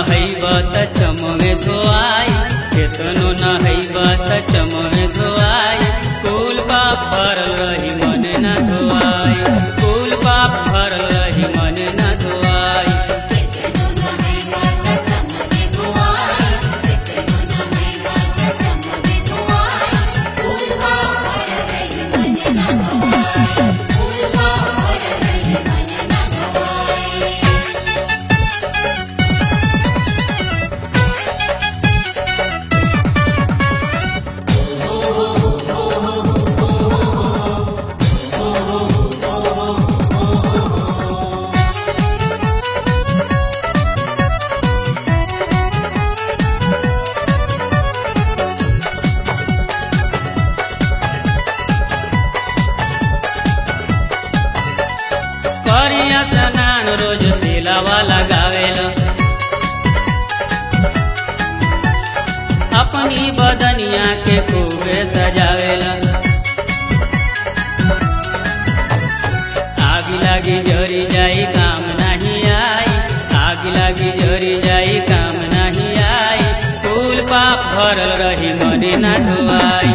त चमवे धोआई केतनो नहैब त चमवे धोआई रोज तेलावा लगावेल अपनी बदनिया के खूबे सजावेल आग लागी जरी जाई काम नहीं आई आग लागी जरी जाई काम नहीं आई फूल पाप भरल रही मने ना धोआई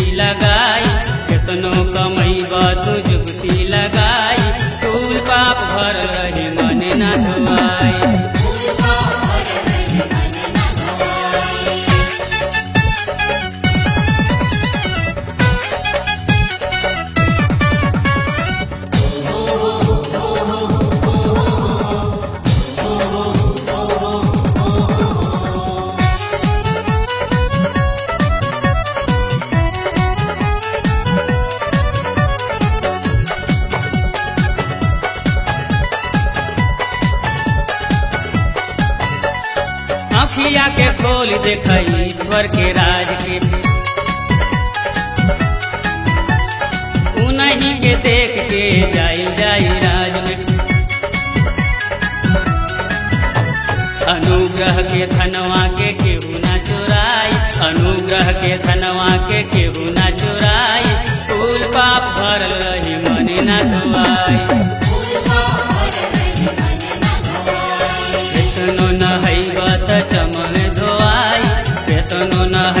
अखिया के खोल देख ईश्वर के राज के। उन्हीं के देख के जाई जाई राज में। अनुग्रह के धनवा के केहू ना चुराई, अनुग्रह के धनवा के केहू ना चुराई। फूल पाप भरल रही मन ना धोआई। तनु न